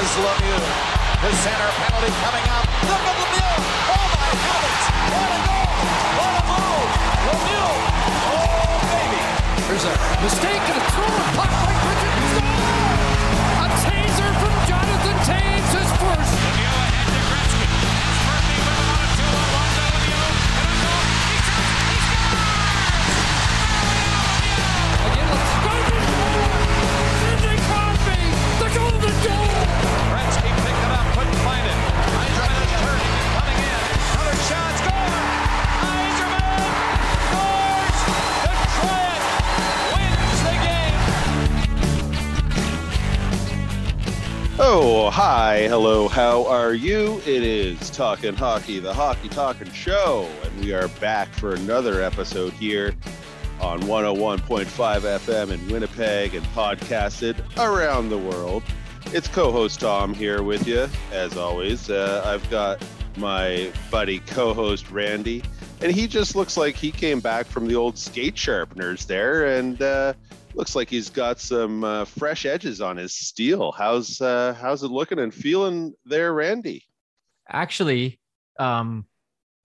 Here's Lemieux. The center penalty coming up. Look at Lemieux. Oh my heavens. What a goal. What a move. Lemieux. Oh baby. There's a mistake and a throw. Puck by Bridget. A taser from Jonathan Toews is first. Lemieux Oh, hi, hello, how are you? It is Talking Hockey, the Hockey Talking Show, and we are back for another episode here on 101.5 FM in Winnipeg and podcasted around the world. It's co host Tom here with you, as always. Uh, I've got my buddy co host Randy, and he just looks like he came back from the old skate sharpeners there and uh, looks like he's got some uh, fresh edges on his steel. How's uh, how's it looking and feeling there, Randy? actually um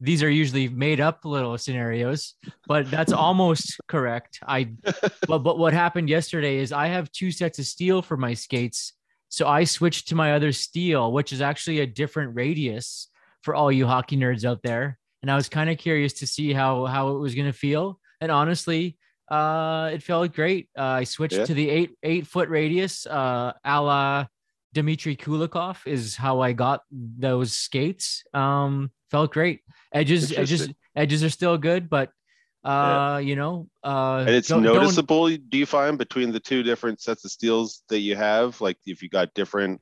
these are usually made up little scenarios but that's almost correct i but, but what happened yesterday is i have two sets of steel for my skates so i switched to my other steel which is actually a different radius for all you hockey nerds out there and i was kind of curious to see how how it was going to feel and honestly uh it felt great uh, i switched Yeah. to the eight eight foot radius uh a la Dmitry Kulikov is how I got those skates. Um, felt great. Edges, edges, edges are still good, but uh, you know, uh, And it's don't- don't- noticeable, do you find, between the two different sets of steels that you have? Like if you got different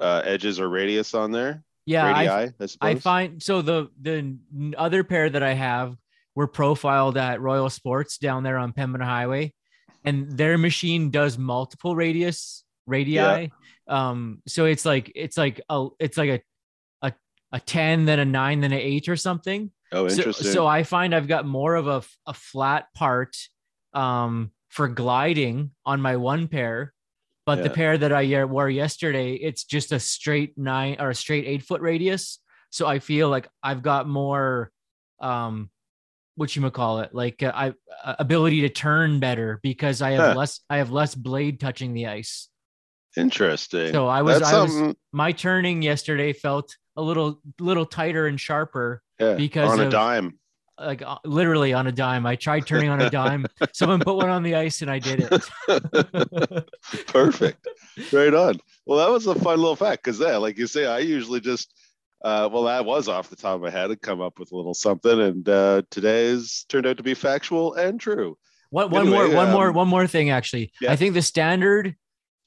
uh, edges or radius on there? yeah, I, Radii, I, suppose. I find so the the other pair that I have were profiled at Royal Sports down there on Pembina Highway, and their machine does multiple radius radii. Yeah. Um, so it's like it's like a it's like a a a ten, then a nine, then an eight or something. Oh, So- interesting. So, I find I've got more of a, a flat part um, for gliding on my one pair, but the pair that I wore yesterday, it's just a straight nine or a straight eight foot radius. So I feel like I've got more, um, what you call it, like uh, I uh, ability to turn better because I have Huh. less I have less blade touching the ice. interesting. So I was That's I was my turning yesterday felt a little little tighter and sharper yeah, because on a of- dime. like uh, literally on a dime. I tried turning on a dime. Someone put one on the ice and I did it. Perfect. right on. Well, that was a fun little fact because, yeah, like you say, I usually just, uh, well, that was off the top of my head and come up with a little something. And uh, today's turned out to be factual and true. One, one Anyway, more, one more, um, one more thing. Actually, yeah. I think the standard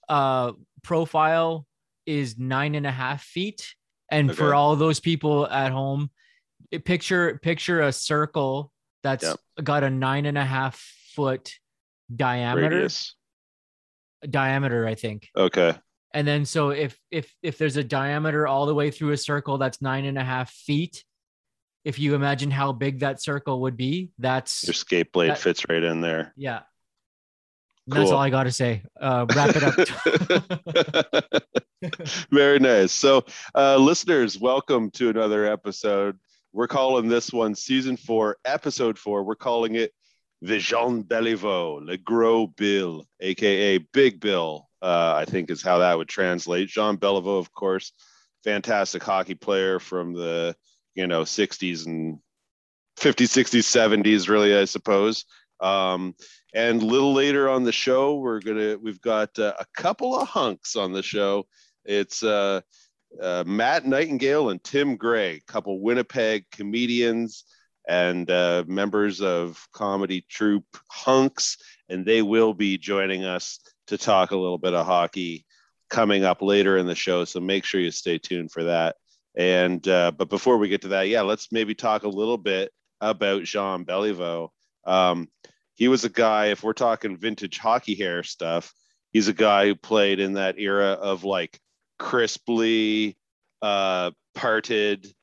uh, profile is nine and a half feet, and for all those people at home, it- picture picture a circle that's Yep. got a nine and a half foot diameter. Radius. Diameter, I think. Okay. And then so if if if there's a diameter all the way through a circle that's nine and a half feet, if you imagine how big that circle would be, that's Your skate blade That- fits right in there. yeah. And That's Cool. all I got to say. Uh, wrap it up. Very nice. So, uh, listeners, welcome to another episode. We're calling this one season four, episode four. We're calling it Jean Beliveau, Le Gros Bill, aka Big Bill. Uh, I think is how that would translate. Jean Beliveau, of course, fantastic hockey player from the you know 60s and 50s, 60s, 70s, really, I suppose. Um, and a little later on the show, we're gonna we've got uh, a couple of hunks on the show. It's uh, uh, Matt Nightingale and Tim Gray, couple Winnipeg comedians and uh, members of comedy troupe Hunks, and they will be joining us to talk a little bit of hockey coming up later in the show. So make sure you stay tuned for that. And uh, but before we get to that, yeah, let's maybe talk a little bit about Jean Beliveau. Um, he was a guy, if we're talking vintage hockey hair stuff, he's a guy who played in that era of like crisply uh, parted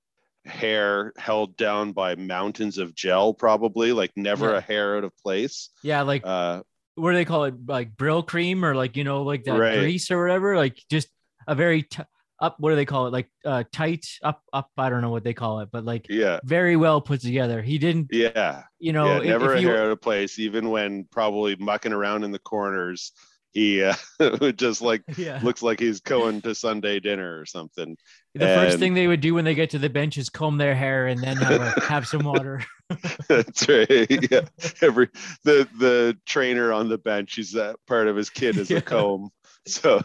hair held down by mountains of gel, probably like never Yeah. a hair out of place. yeah, like Uh, what do they call it? Like brill cream or like you know, like that Right. grease or whatever. Like just a very t- up. What do they call it? Like uh, tight up up. I don't know what they call it, but like Yeah. very well put together. He didn't, Yeah. you know, yeah. if- Never if a you- hair out of place, even when probably mucking around in the corners. He uh, just like yeah. looks like he's going to Sunday dinner or something. The first thing they would do when they get to the bench is comb their hair and then have, have some water. That's right. Yeah. Every the the trainer on the bench, he's that part of his kid is Yeah. a comb. So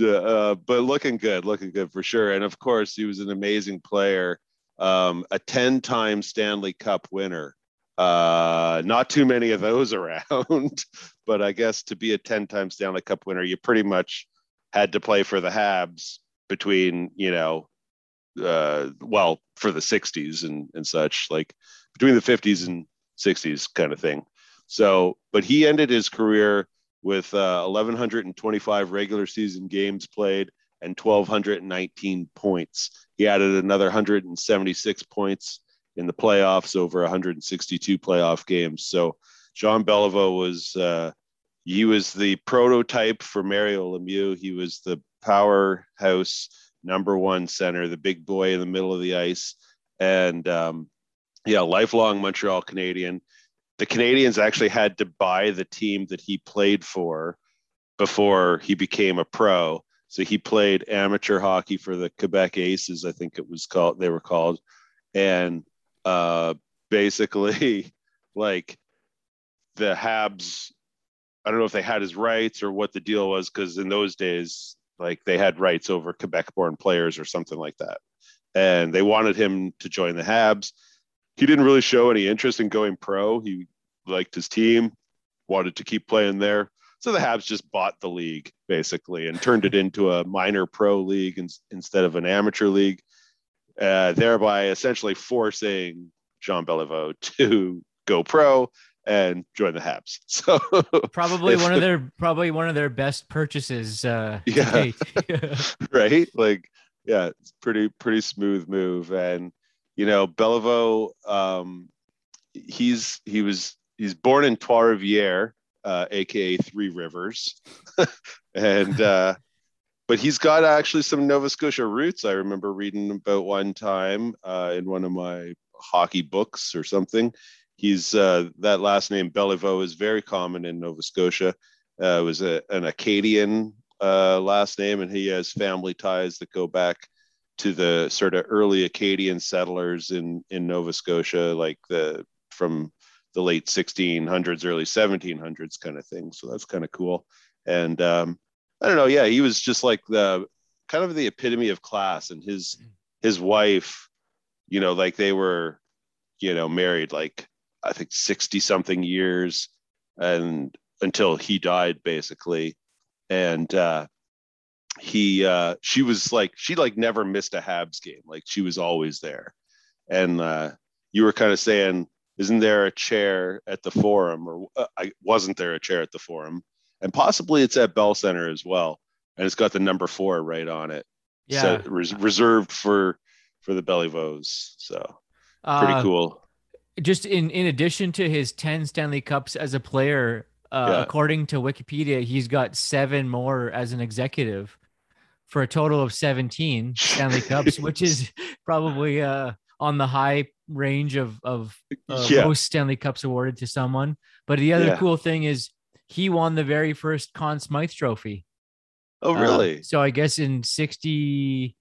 uh, but looking good, looking good for sure. And of course, he was an amazing player, um, a 10-time Stanley Cup winner. Uh, not too many of those around, but I guess to be a 10 times Stanley Cup winner, you pretty much had to play for the Habs between, you know, uh, well, for the 60s and, and such, like between the 50s and 60s kind of thing. So, but he ended his career with uh, 1,125 regular season games played and 1,219 points. He added another 176 points in the playoffs over 162 playoff games. So, Jean Beliveau was uh, he was the prototype for Mario Lemieux. He was the powerhouse number one center, the big boy in the middle of the ice, and um, yeah, lifelong Montreal Canadien. The Canadiens actually had to buy the team that he played for before he became a pro. So he played amateur hockey for the Quebec Aces, I think it was called. They were called, and uh, basically, like the Habs. I don't know if they had his rights or what the deal was, because in those days, like they had rights over Quebec-born players or something like that, and they wanted him to join the Habs. He didn't really show any interest in going pro. He liked his team, wanted to keep playing there. So the Habs just bought the league basically and turned it into a minor pro league in, instead of an amateur league, uh, thereby essentially forcing Jean Beliveau to go pro and join the Habs. So Probably If- one of their probably one of their best purchases. Uh, Yeah. right? Like, yeah, it's pretty pretty smooth move. And you know, Beliveau, um, he's he was he's born in Trois Rivières, uh, aka Three Rivers, and uh, but he's got actually some Nova Scotia roots. I remember reading about one time uh, in one of my hockey books or something. He's uh, that last name Beliveau is very common in Nova Scotia. Uh, it was a, an Acadian uh, last name, and he has family ties that go back to the sort of early Acadian settlers in in Nova Scotia, like the from the late 1600s, early 1700s kind of thing. So that's kind of cool. And um, I don't know, yeah, he was just like the kind of the epitome of class, and his his wife, you know, like they were, you know, married like I think 60 something years, and until he died, basically and uh, he uh, she was like she like never missed a Habs game. Like she was always there. And uh, you were kind of saying, isn't there a chair at the Forum, or uh, I wasn't there a chair at the Forum, and possibly it's at Bell Center as well, and it's got the number four right on it, yeah. so res- reserved for for the Beliveaus. So pretty Uh, cool. Just in in addition to his ten Stanley Cups as a player, uh, Yeah. according to Wikipedia, he's got seven more as an executive, for a total of seventeen Stanley Cups, which is probably uh, on the high range of of uh, Yeah. most Stanley Cups awarded to someone. But the other Yeah. cool thing is he won the very first Conn Smythe Trophy. Oh Uh, really? so I guess in 60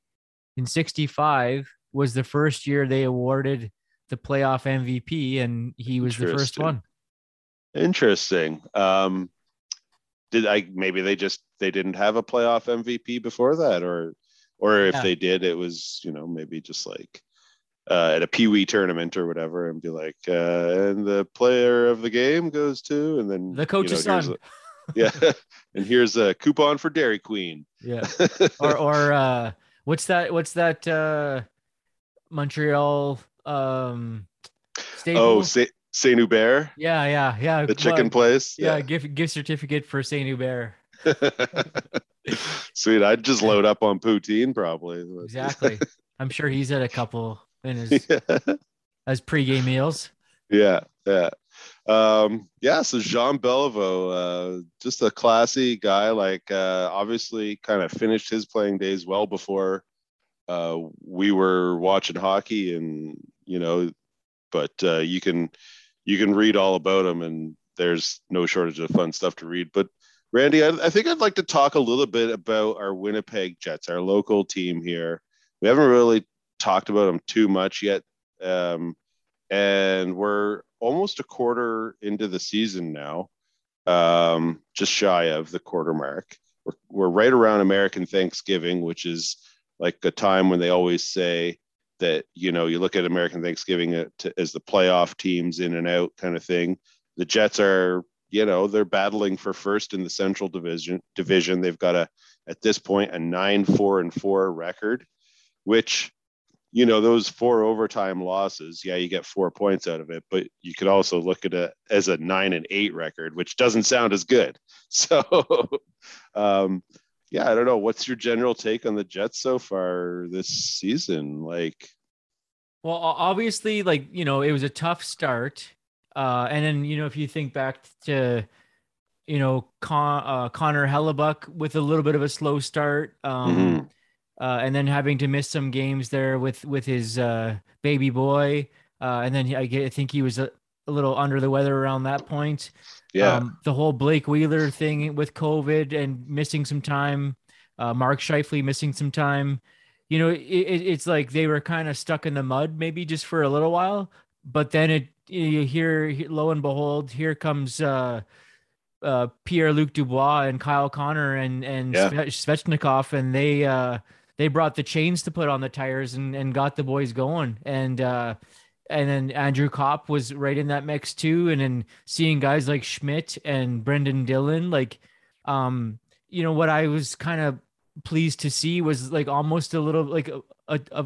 in 65 was the first year they awarded the playoff MVP and he was the first one. Interesting. Um, did I maybe they just they didn't have a playoff MVP before that, or or if Yeah. they did, it was you know maybe just like uh, at a Pee Wee tournament or whatever, and be like, uh, and the player of the game goes to, and then The coach's you know, son. a- yeah, and here's a coupon for Dairy Queen. Yeah. Or or uh what's that what's that uh Montreal um oh, Saint Saint Hubert, yeah, yeah, yeah. the chicken well, place. Yeah, gift gift certificate for Saint Hubert. Sweet. I'd just load up on poutine probably. Exactly. I'm sure he's had a couple in his yeah. as pregame meals. Yeah, yeah. Um, yeah, so Jean Beliveau, uh, just a classy guy. Like, uh, obviously, kind of finished his playing days well before uh, we were watching hockey, and you know, but uh, you can you can read all about him, and there's no shortage of fun stuff to read. But Randy, I, I think I'd like to talk a little bit about our Winnipeg Jets, our local team here. We haven't really talked about them too much yet. Um, and we're almost a quarter into the season now, um, just shy of the quarter mark. We're, we're right around American Thanksgiving, which is like a time when they always say that, you know, you look at American Thanksgiving as the playoff teams in and out kind of thing. The Jets are, you know, they're battling for first in the Central Division. Division. They've got a, at this point, a nine, four, and four record, which you know those four overtime losses yeah you get four points out of it but you could also look at it as a nine and eight record which doesn't sound as good. So um yeah i don't know. What's your general take on the jets so far this season? Like well obviously like you know it was a tough start uh and then you know if you think back to you know Con- uh, connor hellebuyck with a little bit of a slow start um mm-hmm uh, and then having to miss some games there with with his uh, baby boy, uh, and then I, I think he was a, a, little under the weather around that point. Yeah, um, the whole Blake Wheeler thing with COVID and missing some time, uh, Mark Scheifele missing some time. You know, it, it's like they were kind of stuck in the mud, maybe just for a little while. But then it, you hear, lo and behold, here comes uh, uh, Pierre Luc Dubois and Kyle Connor and and yeah. Svechnikov, and they uh, they brought the chains to put on the tires and, and got the boys going. And uh, and then Andrew Copp was right in that mix too. And then seeing guys like Schmidt and Brendan Dillon, like, um, you know, what I was kind of pleased to see was like almost a little like a, a, a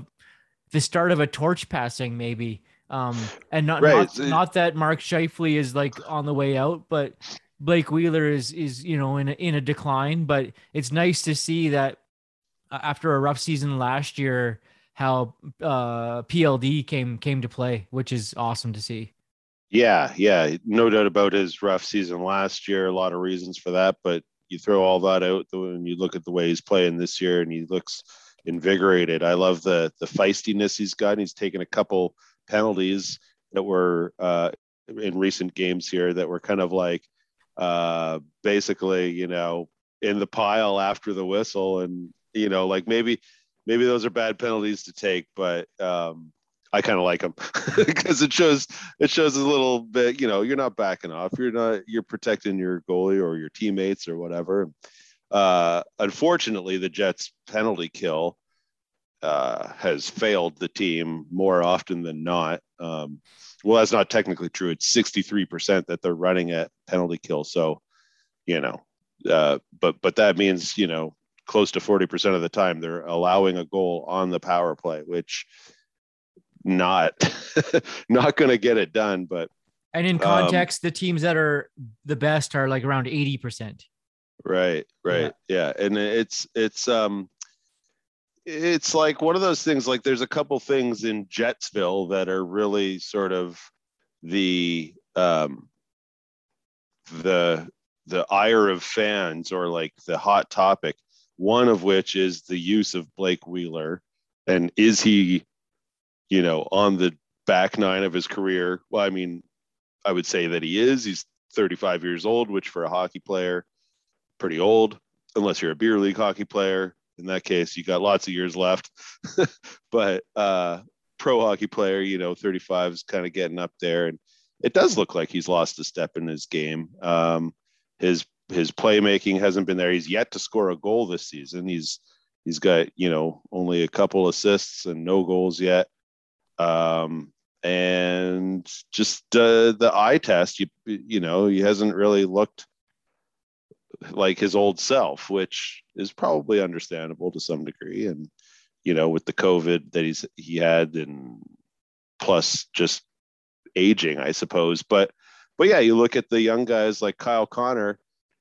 the start of a torch passing maybe. Um, and not right. not, not that Mark Scheifele is like on the way out, but Blake Wheeler is is you know in a, in a decline. But it's nice to see that after a rough season last year, how uh, PLD came came to play, which is awesome to see. Yeah, yeah, no doubt about his rough season last year. A lot of reasons for that, but you throw all that out and you look at the way he's playing this year, and he looks invigorated. I love the the feistiness he's got. He's taken a couple penalties that were uh, in recent games here that were kind of like uh, basically, you know, in the pile after the whistle, and you know, like maybe maybe those are bad penalties to take, but um, I kind of like them because it shows it shows a little bit. You know, you're not backing off. You're not you're protecting your goalie or your teammates or whatever. Uh, unfortunately, the Jets' penalty kill uh, has failed the team more often than not. Um, well, that's not technically true. It's 63% that they're running at penalty kill. So, you know, uh, but but that means you know close to 40% of the time they're allowing a goal on the power play which not not going to get it done but and in context um, the teams that are the best are like around 80% right right yeah. yeah and it's it's um it's like one of those things like there's a couple things in jetsville that are really sort of the um the the ire of fans or like the hot topic one of which is the use of Blake Wheeler. And is he, you know, on the back nine of his career? Well, I mean, I would say that he is. He's 35 years old, which for a hockey player, pretty old, unless you're a beer league hockey player. In that case, you got lots of years left. but uh, pro hockey player, you know, 35 is kind of getting up there. And it does look like he's lost a step in his game. Um, his his playmaking hasn't been there. He's yet to score a goal this season. He's he's got you know only a couple assists and no goals yet. Um, and just uh, the eye test, you you know, he hasn't really looked like his old self, which is probably understandable to some degree. And you know, with the COVID that he's he had, and plus just aging, I suppose. But but yeah, you look at the young guys like Kyle Connor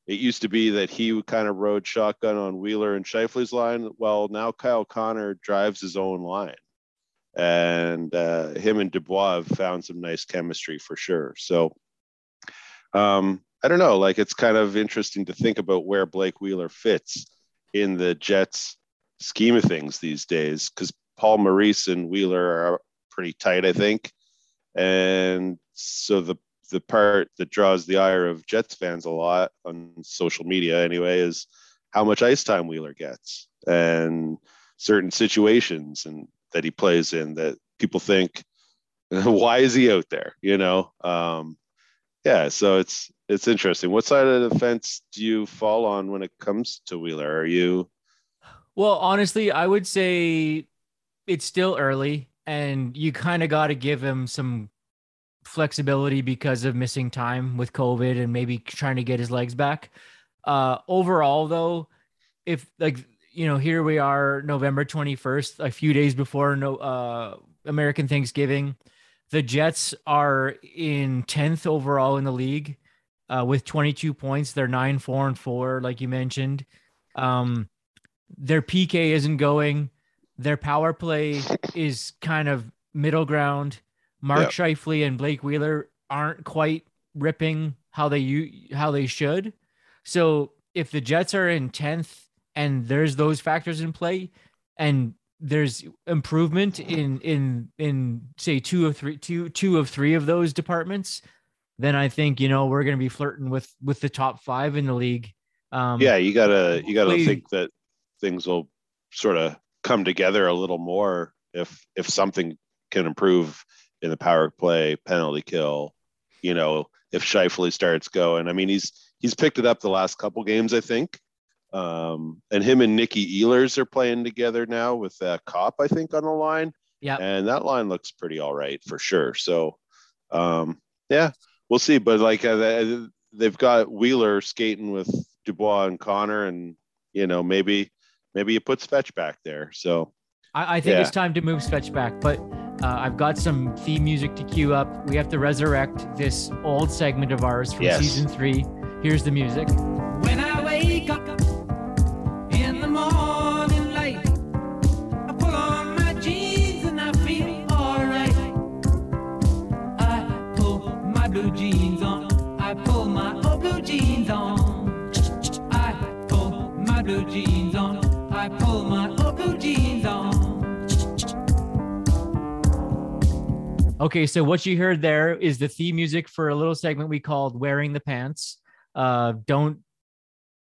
it used to be that he kind of rode shotgun on Wheeler and Scheifele's line. Well, now Kyle Connor drives his own line, and uh, him and Dubois have found some nice chemistry for sure. So, um, I don't know. Like it's kind of interesting to think about where Blake Wheeler fits in the Jets scheme of things these days because Paul Maurice and Wheeler are pretty tight, I think. And so the the part that draws the ire of Jets fans a lot on social media anyway is how much ice time Wheeler gets and certain situations and that he plays in that people think why is he out there you know? Um, yeah so it's it's interesting. What side of the fence do you fall on when it comes to Wheeler? Are you? Well, honestly, I would say it's still early and you kind of got to give him some flexibility because of missing time with COVID and maybe trying to get his legs back. Uh, overall, though, if like you know, here we are, November twenty first, a few days before no uh, American Thanksgiving. The Jets are in tenth overall in the league uh, with twenty two points. They're nine four and four, like you mentioned. Um, their PK isn't going. Their power play is kind of middle ground. Mark Yep. Scheifele and Blake Wheeler aren't quite ripping how they u- how they should. So if the Jets are in tenth and there's those factors in play, and there's improvement in in in say two of three two two of three of those departments, then I think you know we're going to be flirting with with the top five in the league. Um, yeah you gotta you gotta think that things will sort of come together a little more if if something can improve in the power play penalty kill you know if Scheifele starts going i mean he's he's picked it up the last couple games i think um and him and nikki ehlers are playing together now with uh, Copp i think on the line yeah. and that line looks pretty all right for sure. So, um, yeah, we'll see. But like uh, they- they've got Wheeler skating with Dubois and Connor, and you know maybe maybe you put Fetch back there. So I, I think Yeah. it's time to move Sketch back, but uh, I've got some theme music to cue up. We have to resurrect this old segment of ours from Yes. season three. Here's the music. Okay, so what you heard there is the theme music for a little segment we called "Wearing the Pants." Uh, don't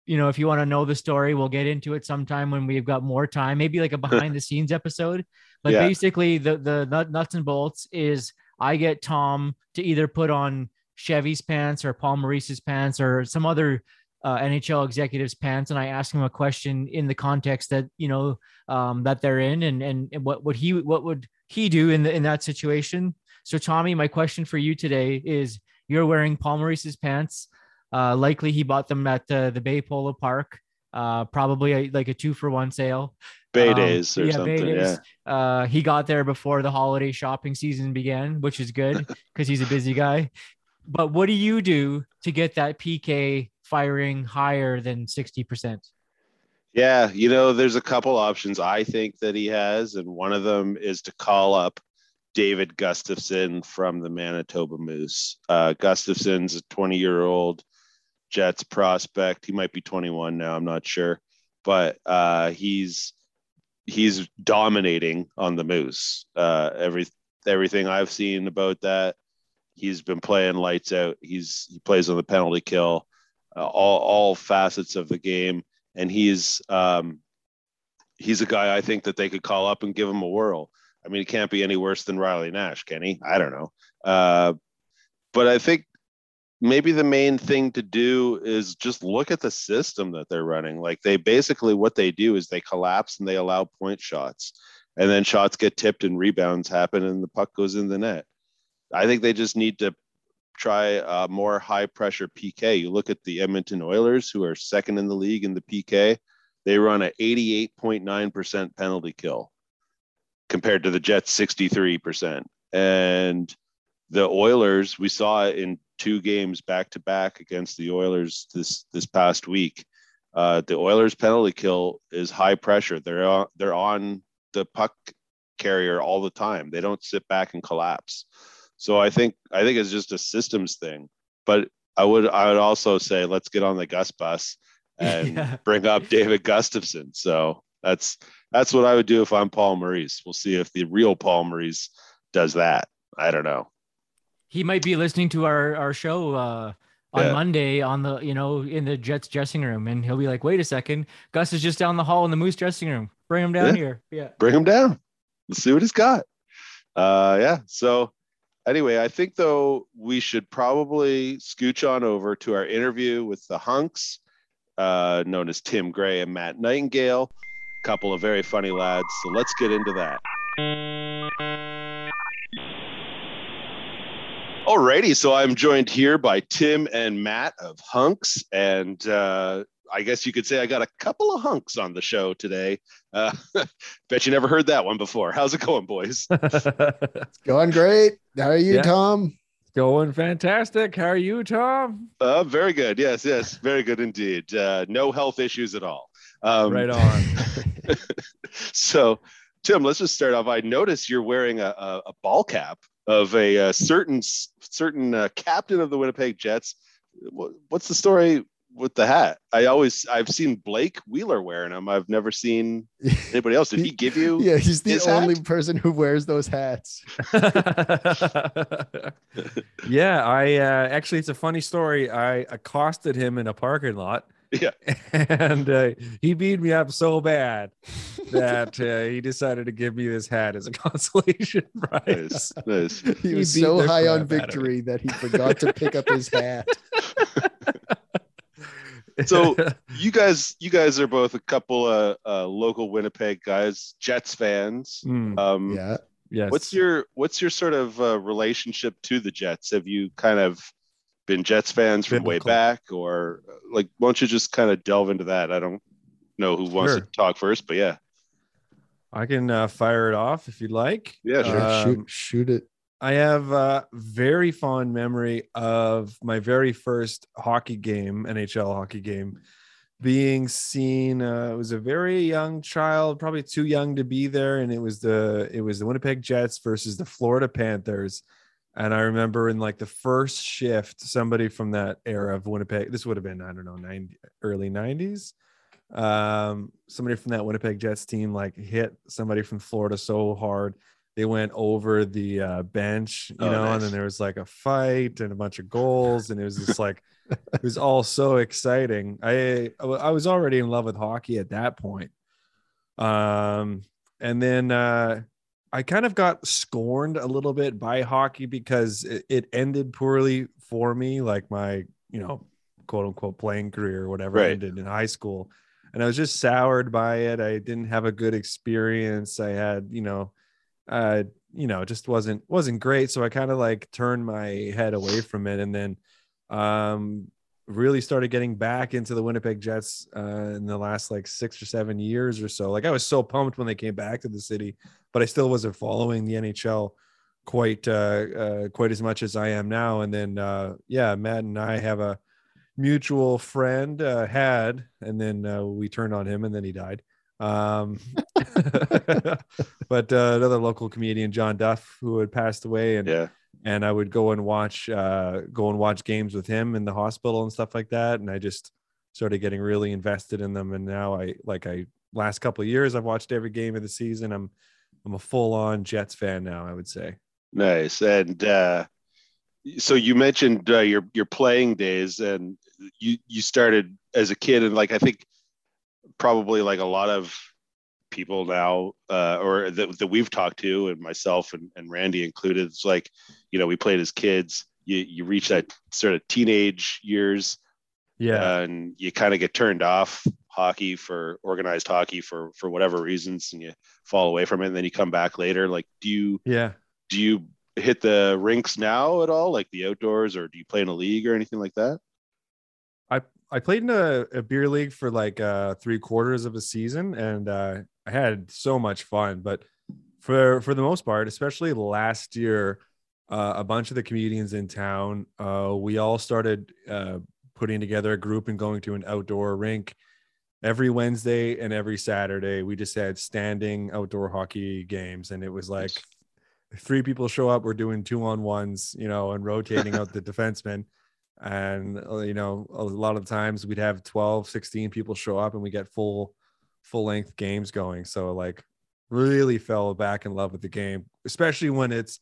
you know if you want to know the story, we'll get into it sometime when we've got more time, maybe like a behind the scenes episode. But Yeah. basically, the the nuts and bolts is I get Tom to either put on Chevy's pants or Paul Maurice's pants or some other uh, NHL executives' pants, and I ask him a question in the context that you know um, that they're in, and and and what would he what would he do in the in that situation? So Tommy, my question for you today is: You're wearing Paul Maurice's pants. Uh, likely he bought them at the the Bay Polo Park. Uh, probably a, like a two for one sale. Bay Um, days or yeah, something. Bay Yeah. Days. Uh, he got there before the holiday shopping season began, which is good because he's a busy guy. But what do you do to get that PK firing higher than 60%? Yeah, you know, there's a couple options I think that he has, and one of them is to call up David Gustafsson from the Manitoba Moose. Uh, Gustafsson's a 20 year old Jets prospect. He might be 21 now. I'm not sure, but uh, he's he's dominating on the Moose. Uh, every everything I've seen about that, he's been playing lights out. He's he plays on the penalty kill, uh, all all facets of the game and he's um, he's a guy I think that they could call up and give him a whirl. I mean, it can't be any worse than Riley Nash, can he? I don't know. Uh, but I think maybe the main thing to do is just look at the system that they're running. Like they basically what they do is they collapse and they allow point shots, and then shots get tipped and rebounds happen and the puck goes in the net. I think they just need to try a more high pressure PK. You look at the Edmonton Oilers, who are second in the league in the PK, they run a 88.9% penalty kill compared to the Jets 63%. And the Oilers, we saw it in two games back to back against the Oilers this this past week. Uh, the Oilers penalty kill is high pressure. They're on, they're on the puck carrier all the time. They don't sit back and collapse. So I think I think it's just a systems thing. But I would I would also say let's get on the Gus bus and Yeah. bring up David Gustafsson. So that's that's what I would do if I'm Paul Maurice. We'll see if the real Paul Maurice does that. I don't know. He might be listening to our our show uh, on Yeah. Monday on the you know in the Jets dressing room, and he'll be like, "Wait a second, Gus is just down the hall in the Moose dressing room. Bring him down Yeah. here." Yeah. Bring him down. Let's see what he's got. Uh, yeah. So anyway, I think though we should probably scooch on over to our interview with the hunks, uh, known as Tim Gray and Matt Nightingale. Couple of very funny lads. So let's get into that. Alrighty, so I'm joined here by Tim and Matt of Hunks, and uh, I guess you could say I got a couple of hunks on the show today. Uh, bet you never heard that one before. How's it going, boys? It's going great. How are you, Yeah. Tom? Going fantastic. How are you, Tom? Uh, very good. Yes, yes, very good indeed. Uh, no health issues at all. Um, right on. so, Tim, let's just start off. I notice you're wearing a, a, a ball cap of a, uh certain certain uh, captain of the Winnipeg Jets. What, what's the story with the hat? I always I've seen Blake Wheeler wearing them. I've never seen anybody else. Did he give you? Yeah, he's the his hat? only person who wears those hats. yeah, I uh, actually, it's a funny story. I accosted him in a parking lot. Yeah. And uh, he beat me up so bad that uh, he decided to give me this hat as a consolation prize. Nice, nice. He He was beat so high on crap out of me. victory that he forgot to pick up his hat. So, You guys, you guys are both a couple of uh, local Winnipeg guys, Jets fans. Mm, Um, Yeah. yes. What's your what's your sort of uh, relationship to the Jets? Have you kind of been Jets fans from way back, or like, why don't you just kind of delve into that? I don't know who wants Sure. to talk first, but yeah, I can uh, fire it off if you'd like. yeah, sure. Sure, Um, shoot, shoot it. I have a very fond memory of my very first hockey game, NHL hockey game, being seen. Uh, it was a very young child, probably too young to be there, and it was the it was the Winnipeg Jets versus the Florida Panthers. And I remember in like the first shift, somebody from that era of Winnipeg. This would have been I don't know, 90, early nineties. Um, somebody from that Winnipeg Jets team like hit somebody from Florida so hard they went over the uh, bench, you Oh, know, and then there was like a fight and a bunch of goals, and it was just like it was all so exciting. I I was already in love with hockey at that point, um, and then uh, I kind of got scorned a little bit by hockey because it, it ended poorly for me, like my you know quote unquote playing career or whatever Right. ended in high school. And I was just soured by it. I didn't have a good experience. I had, you know, uh you know it just wasn't wasn't great so i kind of like turned my head away from it and then um really started getting back into the winnipeg jets uh in the last like six or seven years or so. Like i was so pumped when they came back to the city but i still wasn't following the nhl quite uh, uh quite as much as i am now. And then uh yeah matt and i have a mutual friend uh had and then uh, we turned on him and then he died. Um but uh, another local comedian john duff who had passed away and yeah, and i would go and watch uh go and watch games with him in the hospital and stuff like that and i just started getting really invested in them and now i like i last couple of years i've watched every game of the season i'm i'm a full-on jets fan now i would say nice. And uh, so you mentioned uh, your your playing days, and you you started as a kid, and like I think probably like a lot of people now uh, or that, that we've talked to and myself and, and randy included it's like you know we played as kids. You, you reach that sort of teenage years yeah, and you kind of get turned off hockey for organized hockey for for whatever reasons and you fall away from it and then you come back later. Like do you yeah. do you hit the rinks now at all? Like the outdoors or do you play in a league or anything like that? I I played in a, a beer league for like uh, three quarters of a season, and uh, I had so much fun. But for for the most part, especially last year, uh, a bunch of the comedians in town, uh, we all started uh, putting together a group and going to an outdoor rink every Wednesday and every Saturday. We just had standing outdoor hockey games, and it was like three people show up. We're doing two on ones, you know, and rotating out the defensemen and uh, you know a lot of times we'd have 12 16 people show up and we get full full length games going so like really fell back in love with the game especially when it's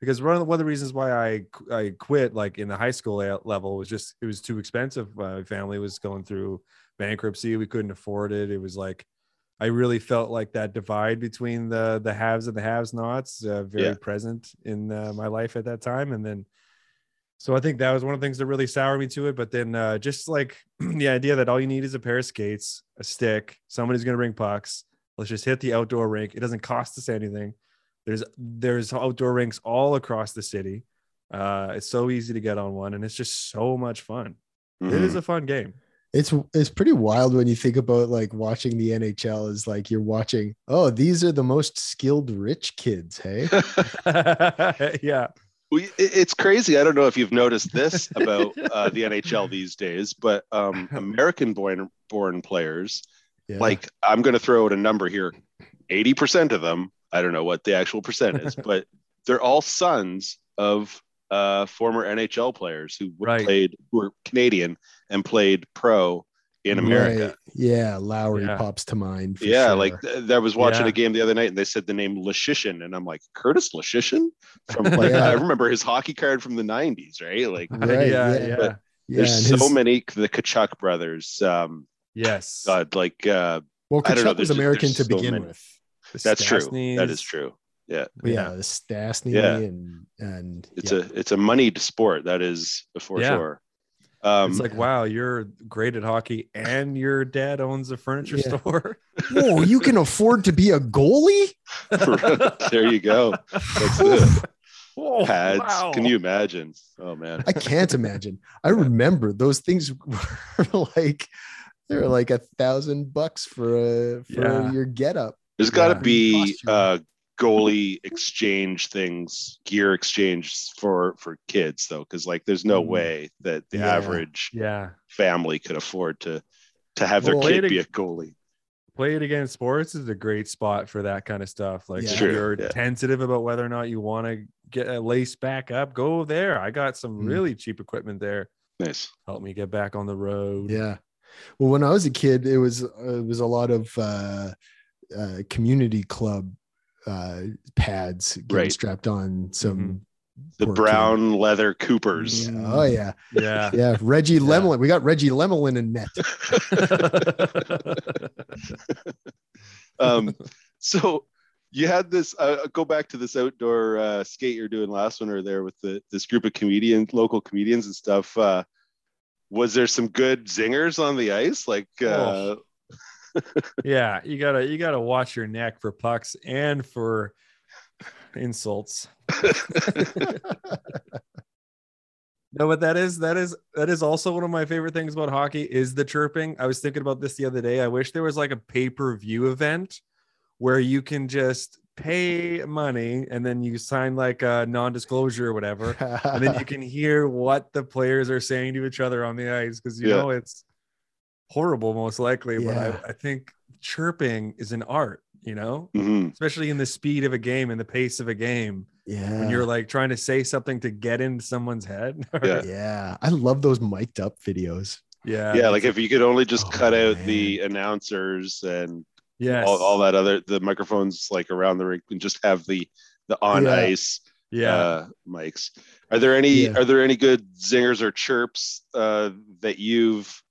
because one of the, one of the reasons why I I quit like in the high school level was just it was too expensive. My family was going through bankruptcy. We couldn't afford it. It was like I really felt like that divide between the the haves and the haves nots uh, very Yeah. present in uh, my life at that time. And then so I think that was one of the things that really soured me to it. But then uh, just like the idea that all you need is a pair of skates, a stick, somebody's going to bring pucks. Let's just hit the outdoor rink. It doesn't cost us anything. There's there's outdoor rinks all across the city. Uh, it's so easy to get on one, and it's just so much fun. It is Mhm. a fun game. It's it's pretty wild when you think about like watching the NHL is like you're watching, oh, these are the most skilled rich kids, hey? yeah. We- It's crazy. I don't know if you've noticed this about uh, the NHL these days, but um, American born born players, Yeah. like I'm going to throw out a number here, eighty percent of them. I don't know what the actual percent is, but they're all sons of uh, former NHL players who Right. played, who were Canadian and played pro in America. Right. Yeah, Lowry Yeah. pops to mind. for Yeah, sure. like th- I was watching Yeah. a game the other night and they said the name Leschyshyn, and I'm like, Curtis Leschyshyn? From like Yeah. I remember his hockey card from the 90s, right? Like Right, yeah, yeah. yeah. But yeah, there's and so his- many the Tkachuk brothers. Um Yes. God, like uh Well, I don't know, Tkachuk was American there's to so begin many. with. The that's true. That is Stastnys. is true. Yeah, Yeah. the Stastny Yeah. and and It's yeah. a it's a moneyed sport, that is for Yeah. sure. Um It's like, wow, you're great at hockey and your dad owns a furniture Yeah. store. Whoa, you can afford to be a goalie? there you go. That's it. Whoa, Pads. wow. Can you imagine? Oh man. I can't imagine. I remember those things were like they're like a thousand bucks for a for Yeah. your get up. There's got to Yeah. be uh, goalie exchange things, gear exchange for for kids though, because like there's no Mm. way that the Yeah. average Yeah. family could afford to to have their kid it- be a goalie. Play It Again Sports is a great spot for that kind of stuff. Like Yeah. if you're yeah. tentative about whether or not you want to get a lace back up, go there. I got some Mm. really cheap equipment there. Nice. Help me get back on the road. Yeah. Well, when I was a kid, it was uh, it was a lot of uh, uh, community club uh, pads getting Right. strapped on some The poor kid. brown leather Coopers. Yeah. Oh yeah, Yeah. yeah. Reggie Lemelin. We got Reggie Lemelin in net. um, so you had this. Uh, go back to this outdoor uh, skate you're doing last winter there with the this group of comedians, local comedians and stuff. Uh, was there some good zingers on the ice? Like, uh, yeah. You gotta you gotta watch your neck for pucks and for insults. No, but that is that is that is also one of my favorite things about hockey is the chirping. I was thinking about this the other day. I wish there was like a pay-per-view event where you can just pay money and then you sign like a non-disclosure or whatever, and then you can hear what the players are saying to each other on the ice because you Yeah. know it's horrible most likely. But I, I think chirping is an art, you know, mhm. especially in the speed of a game and the pace of a game yeah. when you're like trying to say something to get into someone's head. Yeah. yeah, I love those mic'd up videos. yeah. yeah, like if you could only just Oh, cut out man. the announcers and yeah all, all that other the microphones like around the rink and just have the the on Yeah. ice Yeah. uh, mics. Are there any Yeah. are there any good zingers or chirps uh, that you've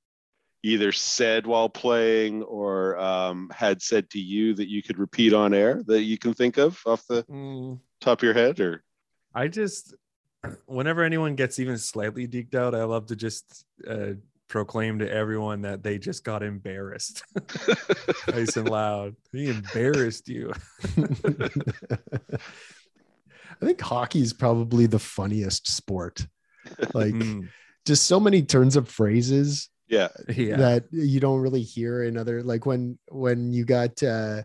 either said while playing or um, had said to you that you could repeat on air that you can think of off the Mm, top of your head or I just, whenever anyone gets even slightly deked out, I love to just uh, proclaim to everyone that they just got embarrassed. nice and loud. He embarrassed you. I think hockey is probably the funniest sport. Like Mm, just so many turns of phrases yeah yeah. that you don't really hear in other like when when you got uh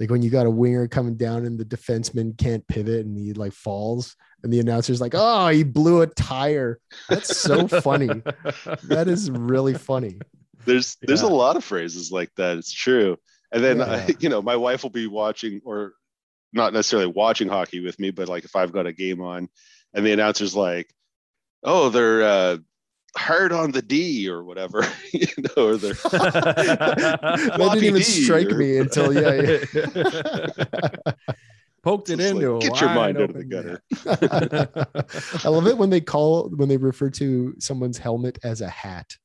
like when you got a winger coming down and the defenseman can't pivot and he like falls and the announcer's like, oh, he blew a tire. That's so funny. That is really funny. there's there's a lot of phrases like that it's true and then Yeah. I, you know my wife will be watching or not necessarily watching hockey with me but like if i've got a game on and the announcer's like oh they're uh hard on the D or whatever, you know, or they're that didn't even D strike or- me until yeah. yeah. Poked it into like, a get your mind out of the gutter. I love it when they call when they refer to someone's helmet as a hat.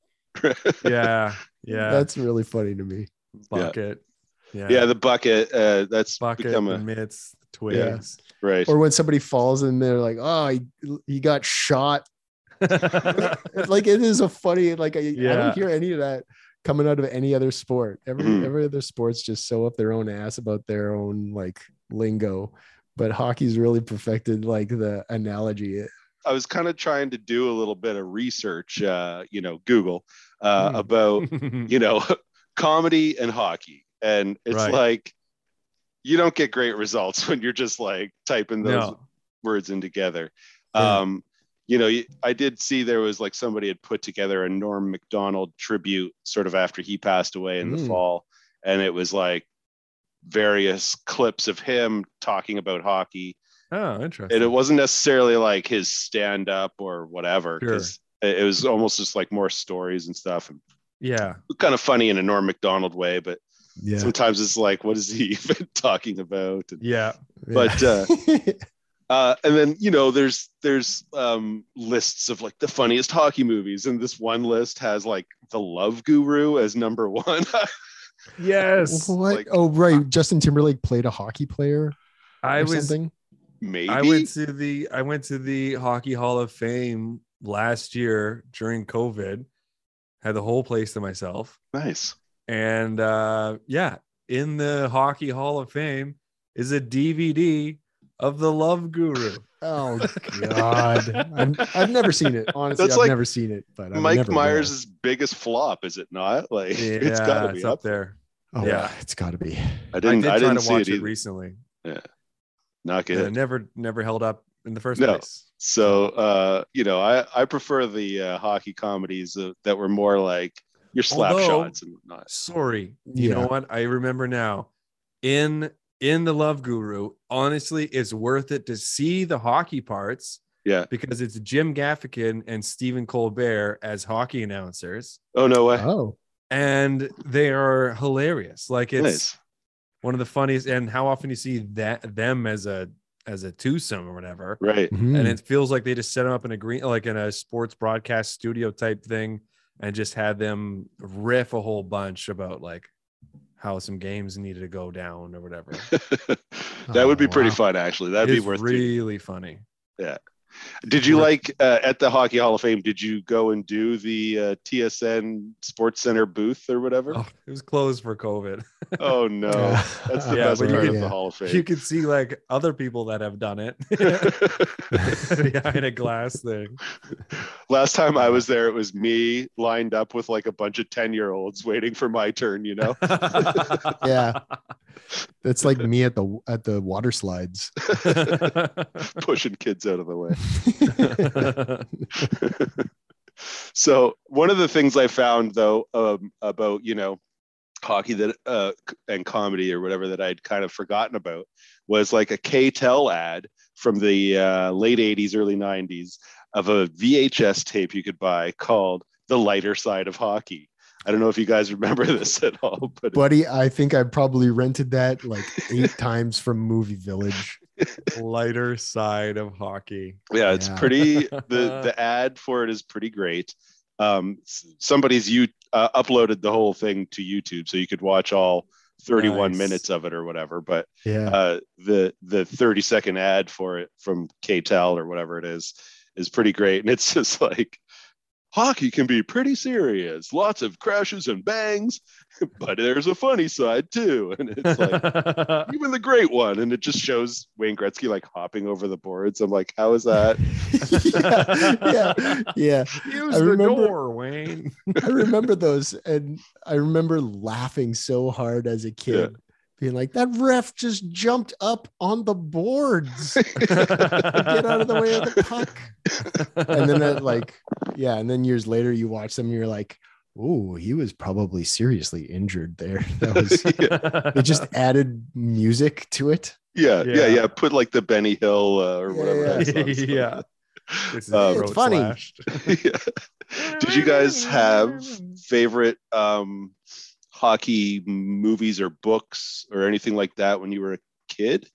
yeah, yeah. That's really funny to me. bucket. Yeah, yeah, the bucket. Uh, that's bucket, become a mitts, the twigs. right. Or when somebody falls and they're like, "Oh, he, he got shot." like it is a funny like I, I don't hear any of that coming out of any other sport. Every Mhm. every other sports just sew up their own ass about their own like lingo. But hockey's really perfected like the analogy. I was kind of trying to do a little bit of research, uh, you know, Google uh, Hmm. about you know comedy and hockey, and it's Right. like you don't get great results when you're just like typing those no. words in together. Yeah. Um, you know, I did see there was like somebody had put together a Norm Macdonald tribute sort of after he passed away in the Mm. fall, and it was like various clips of him talking about hockey Oh, interesting. and it wasn't necessarily like his stand up or whatever because it it was almost just like more stories and stuff and yeah, kind of funny in a norm macdonald way but Yeah. sometimes it's like what is he even talking about and, yeah. But, uh, uh, and then you know there's there's um lists of like the funniest hockey movies and this one list has like the love guru as number one Yes. what? like- oh, right. Justin Timberlake played a hockey player I or was something. maybe I went to the I went to the Hockey Hall of Fame last year during COVID. Had the whole place to myself. nice And uh yeah, in the Hockey Hall of Fame is a DVD of the Love Guru. Oh God, I've, I've never seen it. Honestly, That's I've like never seen it. But I mike never myers' biggest flop is it not like Yeah, it's gotta be it's up up there. Oh, yeah. it's got to be. i I didn't did i, try didn't to see watch it it, either recently. not and good it never never held up in the first No. place. So uh, you know, I I prefer the uh, hockey comedies uh, that were more like your slap Although- shots and whatnot. Sorry. You Yeah. know what? I remember now. In in the Love Guru, honestly, it's worth it to see the hockey parts. Yeah. Because it's Jim Gaffigan and Stephen Colbert as hockey announcers. Oh no way! Oh, And they are hilarious. Like it's nice. one of the funniest. And how often you see that them as a as a twosome or whatever. Right. Mhm. and it feels like they just set them up in a green like in a sports broadcast studio type thing and just had them riff a whole bunch about like how some games needed to go down or whatever that would be Oh, pretty fun, actually. That'd be it's worth. doing. really funny Did you like uh, at the Hockey Hall of Fame? Did you go and do the uh, TSN Sports Center booth or whatever? oh, it was closed for covid Oh no, that's the Yeah, best but you part could- of the Hall of Fame. you Fame. could see like other people that have done it behind a glass thing Last time I was there, it was me lined up with like a bunch of 10 year olds waiting for my turn, you know? yeah, that's like me at the at the water slides. Pushing kids out of the way. so, one of the things I found though um, about, you know, hockey that uh, and comedy or whatever that I'd kind of forgotten about was like a K-tel ad from the uh, late 80s, early 90s of a VHS tape you could buy called The Lighter Side of Hockey. I don't know if you guys remember this at all, but Buddy, I think I probably rented that like eight times from Movie Village. Lighter side of hockey yeah, it's Yeah. pretty. The the ad for it is pretty great. Um, somebody's you uh, uploaded the whole thing to YouTube, so you could watch all 31 Nice. minutes of it or whatever. But Yeah, uh, the the 30 second ad for it from K-tel or whatever it is is pretty great, and it's just like hockey can be pretty serious, lots of crashes and bangs, but there's a funny side too, and it's like even the great one, and it just shows Wayne Gretzky like hopping over the boards. I'm like, how is that? yeah, yeah, yeah. use I the remember- door wayne I remember those, and I remember laughing so hard as a kid, being like, "That ref just jumped up on the boards, get out of the way of the puck." And then, it, like, yeah, and then years later, you watch them, and you're like, "Oh, he was probably seriously injured there." That was they just added music to it. Yeah, yeah, Yeah. yeah. Put like the Benny Hill uh, or Yeah, whatever. yeah. that song's. Yeah. This is Um, It's funny. slashed. Did you guys have favorite um, hockey movies or books or anything like that when you were a kid?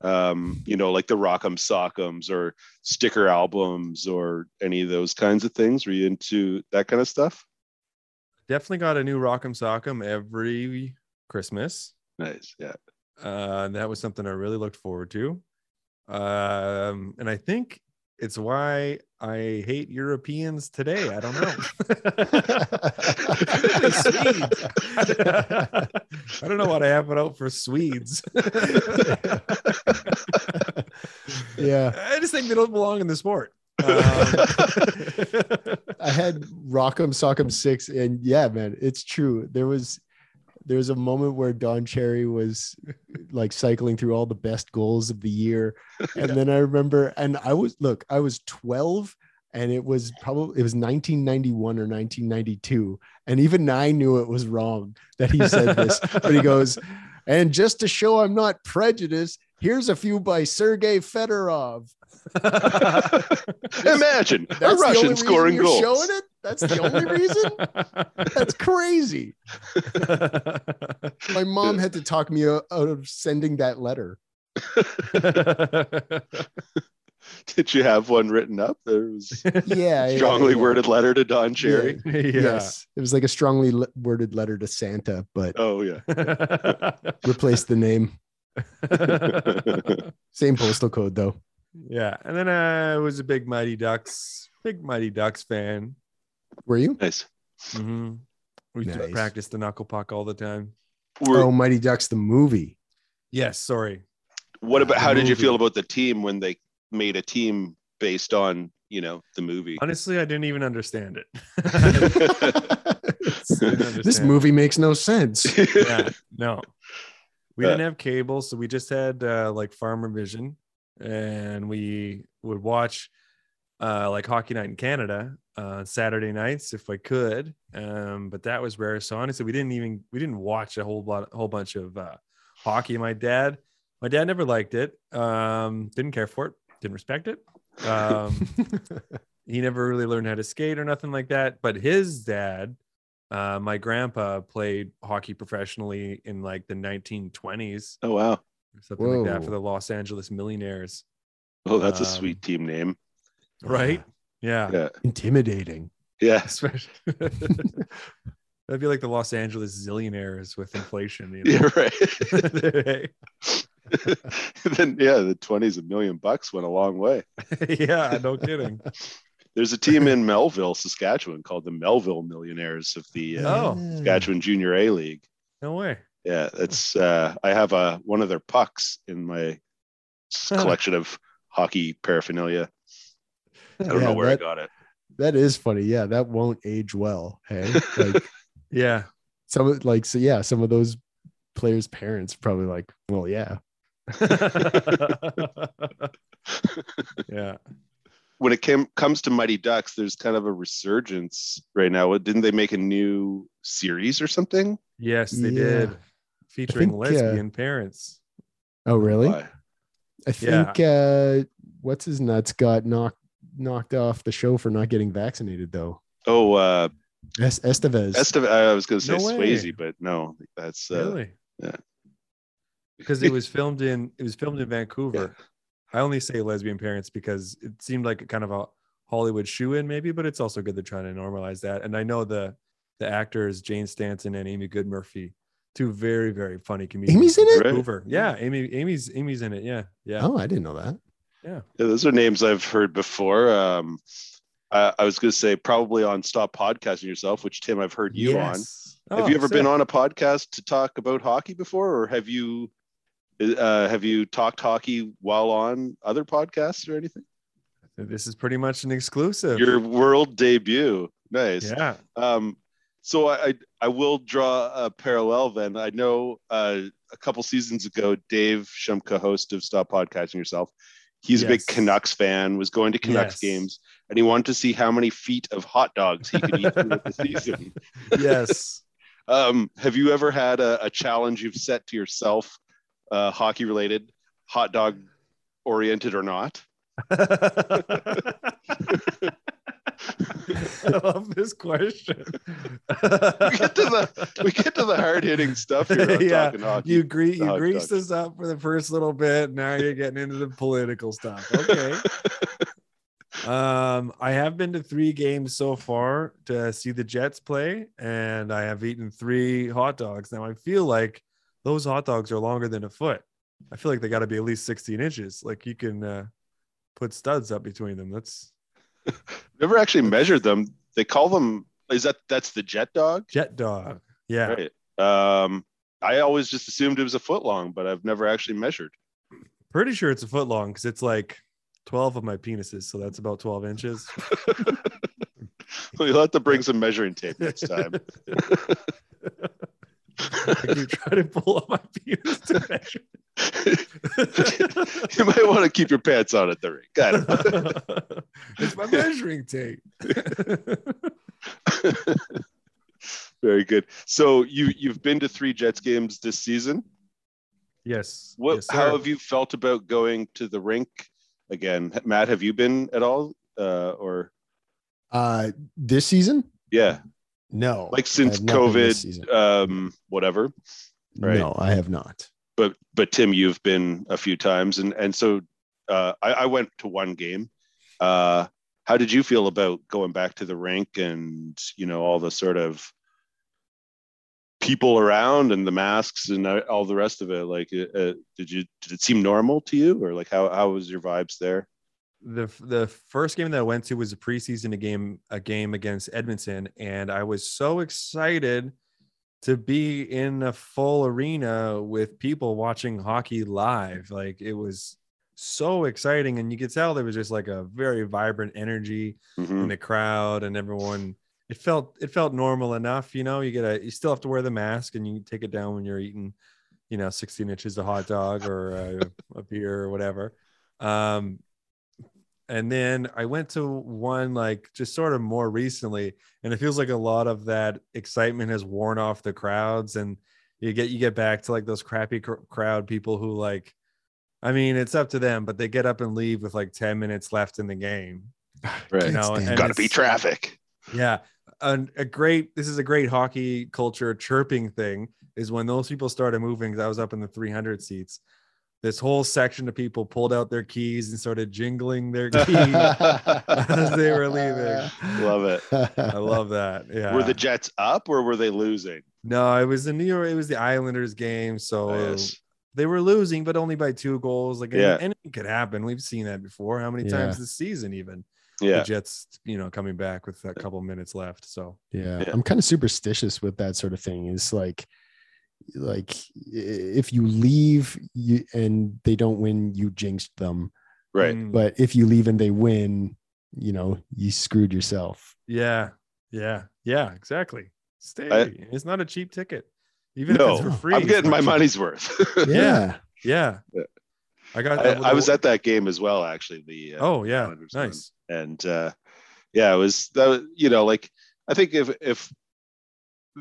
Um, you know, like the Rock'em Sock'ems or sticker albums or any of those kinds of things. Were you into that kind of stuff? Definitely got a new Rock'em Sock'em every Christmas. Nice. Yeah. Uh, that was something I really looked forward to. Um, and I think it's why I hate Europeans today. I don't know. Swedes. I don't know what I have it out for Swedes. yeah. I just think they don't belong in the sport. Um, I had Rock'em Sock'em six, and yeah, man, it's true. There was there was a moment where Don Cherry was like cycling through all the best goals of the year, and then I remember, and I was look, I was twelve, and it was probably it was 1991 or 1992, and even I knew it was wrong that he said this, but he goes, and just to show I'm not prejudiced, here's a few by Sergei Fedorov. Imagine a That's the Russian scoring you're goals. Showing it? That's the only reason. That's crazy. My mom had to talk me out of sending that letter. Did you have one written up? There was Yeah, yeah, strongly yeah. worded letter to Don Cherry. yeah. Yes, it was like a strongly le- worded letter to Santa, but Oh yeah. replace the name. Same postal code though. Yeah. And then I was a big Mighty Ducks, big Mighty Ducks fan. Were you? nice. hmm We used to Nice. practice the knuckle puck all the time. Were- Oh, Mighty Ducks the movie. Yes, sorry. what about the how did you feel about the team when they made a team based on you know the movie? Honestly, I didn't even understand it. this understand. movie makes no sense. yeah, no. We Uh, didn't have cable, so we just had uh, like Farmer Vision, and we would watch uh, like Hockey Night in Canada uh, Saturday nights if I could. Um, but that was rare. So honestly, we didn't even we didn't watch a whole lot, a whole bunch of uh, hockey. My dad, my dad never liked it. Um, didn't care for it. Didn't respect it. Um, he never really learned how to skate or nothing like that. But his dad, uh, my grandpa, played hockey professionally in like the 1920s oh wow. Or something like that for the Los Angeles Millionaires. Oh, that's a Um, sweet team name. Right? Yeah. Yeah. Intimidating. Yeah. Especially- That'd be like the Los Angeles zillionaires with inflation. You Yeah. Right. then yeah, the twenties a million bucks went a long way. yeah, no kidding. There's a team in Melville, Saskatchewan, called the Melville Millionaires of the uh, Oh. Saskatchewan Junior A League. No way. Yeah, it's. Uh, I have a one of their pucks in my collection of hockey paraphernalia. I don't Yeah, know where that- I got it. That is funny. Yeah, that won't age well. Hey, like Yeah. some of like so yeah, some of those players' parents probably like, well, yeah. yeah. When it came comes to Mighty Ducks, there's kind of a resurgence right now. Didn't they make a new series or something? Yes, they Yeah. did. Featuring think, uh, lesbian parents. Oh, really? Why? I think uh what's his nuts got knocked knocked off the show for not getting vaccinated though. Oh, uh, Es- Estevez. Esteve- I was going to say No way. Swayze, but no, that's uh, really? yeah. Because it was filmed in it was filmed in Vancouver. I only say lesbian parents because it seemed like kind of a Hollywood shoe in maybe, but it's also good they're trying to normalize that. And I know the the actors Jane Stanton and Amy Goodmurphy, two very very funny comedians. Amy's in it? Vancouver. Yeah, Amy Amy's Amy's in it. Yeah, yeah. Oh, I didn't know that. Yeah, those are names I've heard before. Um, I, I was going to say probably on Stop Podcasting Yourself, which Tim, I've heard you on. Yes. have Oh, you ever been on a podcast to talk about hockey before, or have you uh, have you talked hockey while on other podcasts or anything? This is pretty much an exclusive. Your world debut, nice. yeah. Um, so I, I will draw a parallel. Then I know uh, a couple seasons ago, Dave Shumka, host of Stop Podcasting Yourself, he's a big Yes. Canucks fan. Was going to Canucks Yes. games, and he wanted to see how many feet of hot dogs he could eat throughout the season. Yes. Um, have you ever had a, a challenge you've set to yourself, uh, hockey related, hot dog oriented or not? I love this question. we get to the we get to the hard hitting stuff here. Yeah, you gre- you hot greased dogs. up for the first little bit. Now you're getting into the political stuff. Okay. um, I have been to three games so far to see the Jets play, and I have eaten three hot dogs. Now I feel like those hot dogs are longer than a foot. I feel like they got to be at least 16 inches. Like you can uh, put studs up between them. That's Never actually measured them. They call them. Is that that's the jet dog? jet dog. Yeah. Right. Um, I always just assumed it was a foot long, but I've never actually measured. Pretty sure it's a foot long because it's like 12 of my penises. So that's about 12 inches. You'll have to bring some measuring tape next time. Like you try to pull up my penis to measure. you might want to keep your pants on at the rink. Got it. it's my measuring tape. Very good. So you you've been to three Jets games this season. yes. What? yes, how have you felt about going to the rink again? Matt, have you been at all? Uh, or Uh, this season? yeah, No. like since have not been this COVID, um, whatever. right. No, I have not. But but Tim, you've been a few times, and and so uh, I, I went to one game. Uh, how did you feel about going back to the rink and you know all the sort of people around and the masks and all the rest of it? Like, uh, did you did it seem normal to you, or like how how was your vibes there? The the first game that I went to was a preseason a game a game against Edmonton, and I was so excited to be in a full arena with people watching hockey live. Like it was so exciting, and you could tell there was just like a very vibrant energy Mhm. in the crowd, and everyone. It felt it felt normal enough, you know. You get a you still have to wear the mask, and you take it down when you're eating, you know, 16 inches of hot dog or a, a beer or whatever. Um, and then I went to one like just sort of more recently, and it feels like a lot of that excitement has worn off the crowds, and you get you get back to like those crappy cr- crowd people who like, I mean, it's up to them, but they get up and leave with like ten minutes left in the game. Right. Can't know, stand and. Got to be traffic. Yeah. And a great, this is a great hockey culture chirping thing is when those people started moving. 'cause I was up in the 300 seats. This whole section of people pulled out their keys and started jingling their keys as they were leaving. Love it. I love that. Yeah. Were the Jets up or were they losing? no, it was the New York, it was the Islanders game. So Yes. they were losing, but only by two goals. Like, Yeah. anything could happen. We've seen that before. How many Yeah. times this season, even Yeah. the Jets, you know, coming back with a couple minutes left. So, Yeah, Yeah. I'm kind of superstitious with that sort of thing. Is like, like if you leave you and they don't win, you jinxed them. Right. mm, But if you leave and they win, you know, you screwed yourself. Yeah, yeah, yeah, exactly. Stay. I- it's not a cheap ticket, even if No, it's for free. I'm getting my cheap. money's worth. Yeah, Yeah, Yeah. I got. I, that I was at that game as well, actually. The uh, Oh yeah, Islanders won. nice. and uh, yeah, it was that. was- You know, like I think if if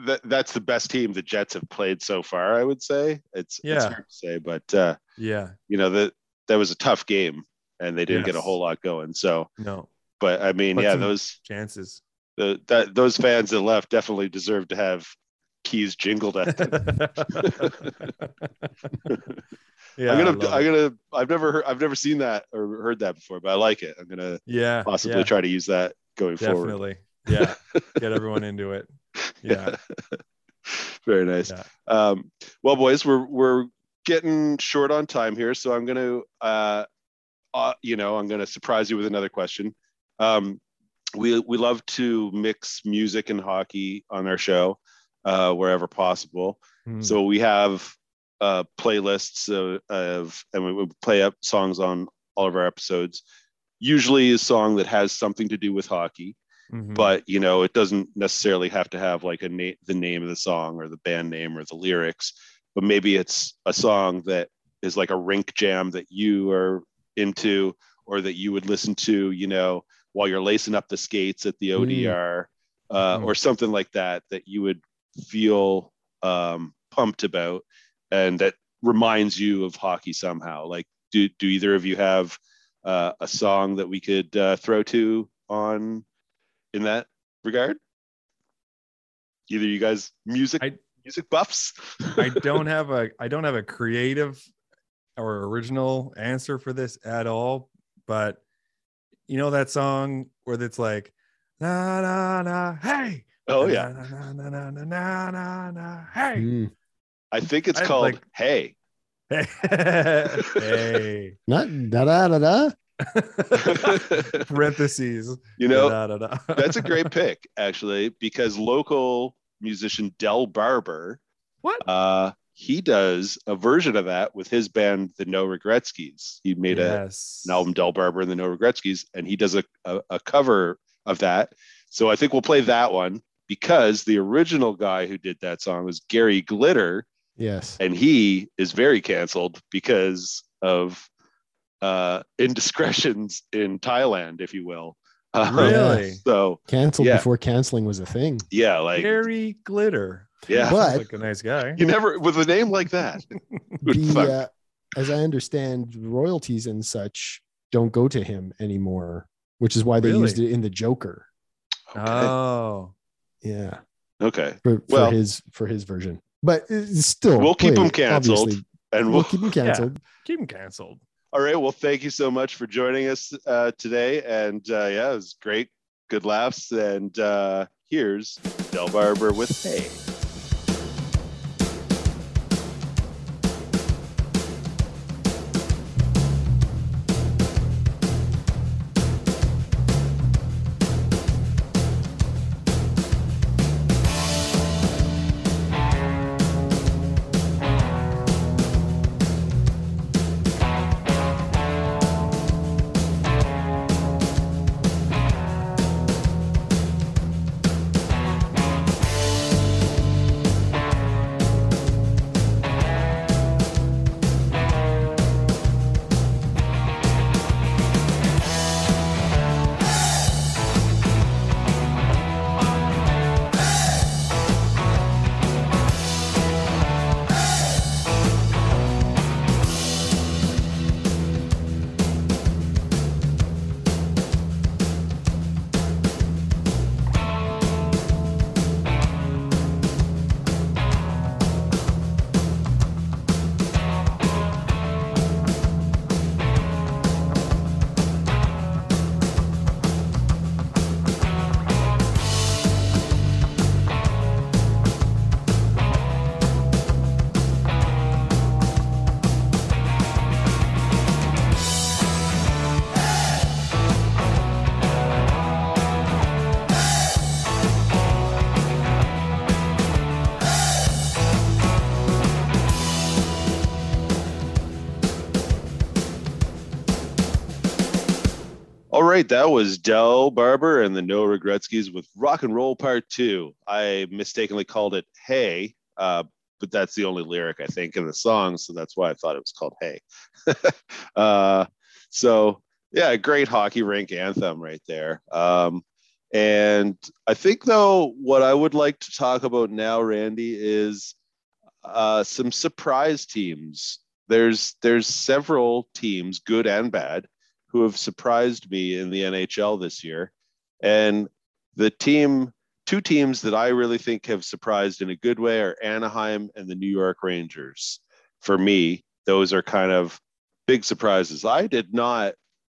that that's the best team the Jets have played so far, I would say it's it's hard to say, but uh, Yeah, you know that that was a tough game, and they didn't get a whole lot going. So, no but I mean, But yeah, those chances. the that those fans that left definitely deserve to have keys jingled at them. yeah, I'm gonna, I'm gonna, I've never heard, I've never seen that or heard that before, but I like it. I'm gonna yeah, possibly yeah, try to use that going forward. definitely. Yeah, get everyone into it. Yeah, Very nice. Yeah. Um, well, boys, we're we're getting short on time here, so I'm gonna, uh, uh, you know, I'm gonna surprise you with another question. Um, we we love to mix music and hockey on our show uh, wherever possible. Mm, So we have uh, playlists of, of and we would play up songs on all of our episodes. Usually, a song that has something to do with hockey mhm. but you know it doesn't necessarily have to have like a name the name of the song or the band name or the lyrics but maybe it's a song that is like a rink jam that you are into or that you would listen to you know while you're lacing up the skates at the odr uh, Mm. or something like that that you would feel um, pumped about and that reminds you of hockey somehow like do, do either of you have uh, a song that we could uh, throw to on in that regard? Either you guys music I- music buffs? I don't have a I don't have a creative or original answer for this at all. But you know that song where it's like na na na hey oh na, yeah, na na na na na na na hey Mm. I think it's I called like- Hey. hey Not da da da da. parentheses you know, da, da, da. that's a great pick actually because local musician Del Barber, what uh, he does a version of that with his band, the No Regretskis. He made a an album Del Barber and the No Regretskis, and he does a, a, a cover of that. So I think we'll play that one because the original guy who did that song was Gary Glitter, Yes. and he is very canceled because of uh, indiscretions in Thailand, if you will. Um, Really? So Canceled Yeah. before canceling was a thing. yeah, like Gary Glitter yeah, But- like a nice guy you never with a name like that. The uh, as I understand, royalties and such don't go to him anymore, which is why they Really? used it in the Joker. oh Yeah, Okay, for, for Well- his for his version. But still, We'll keep him canceled, obviously. and We'll we'll keep him canceled. keep him canceled All right. Well, thank you so much for joining us uh, today. And uh, yeah, it was great. Good laughs. And uh, here's Del Barber with Hey. Right, that was Del Barber and the No Regretskis with Rock and Roll Part Two. I mistakenly called it Hey, uh, but that's the only lyric I think in the song, so that's why I thought it was called Hey. uh, so yeah, great hockey rink anthem right there. Um, and I think though, what I would like to talk about now, Randy, is uh, some surprise teams. There's there's several teams, good and bad, who have surprised me in the NHL this year. And the team, two teams that I really think have surprised in a good way are Anaheim and the New York Rangers. For me, those are kind of big surprises. I did not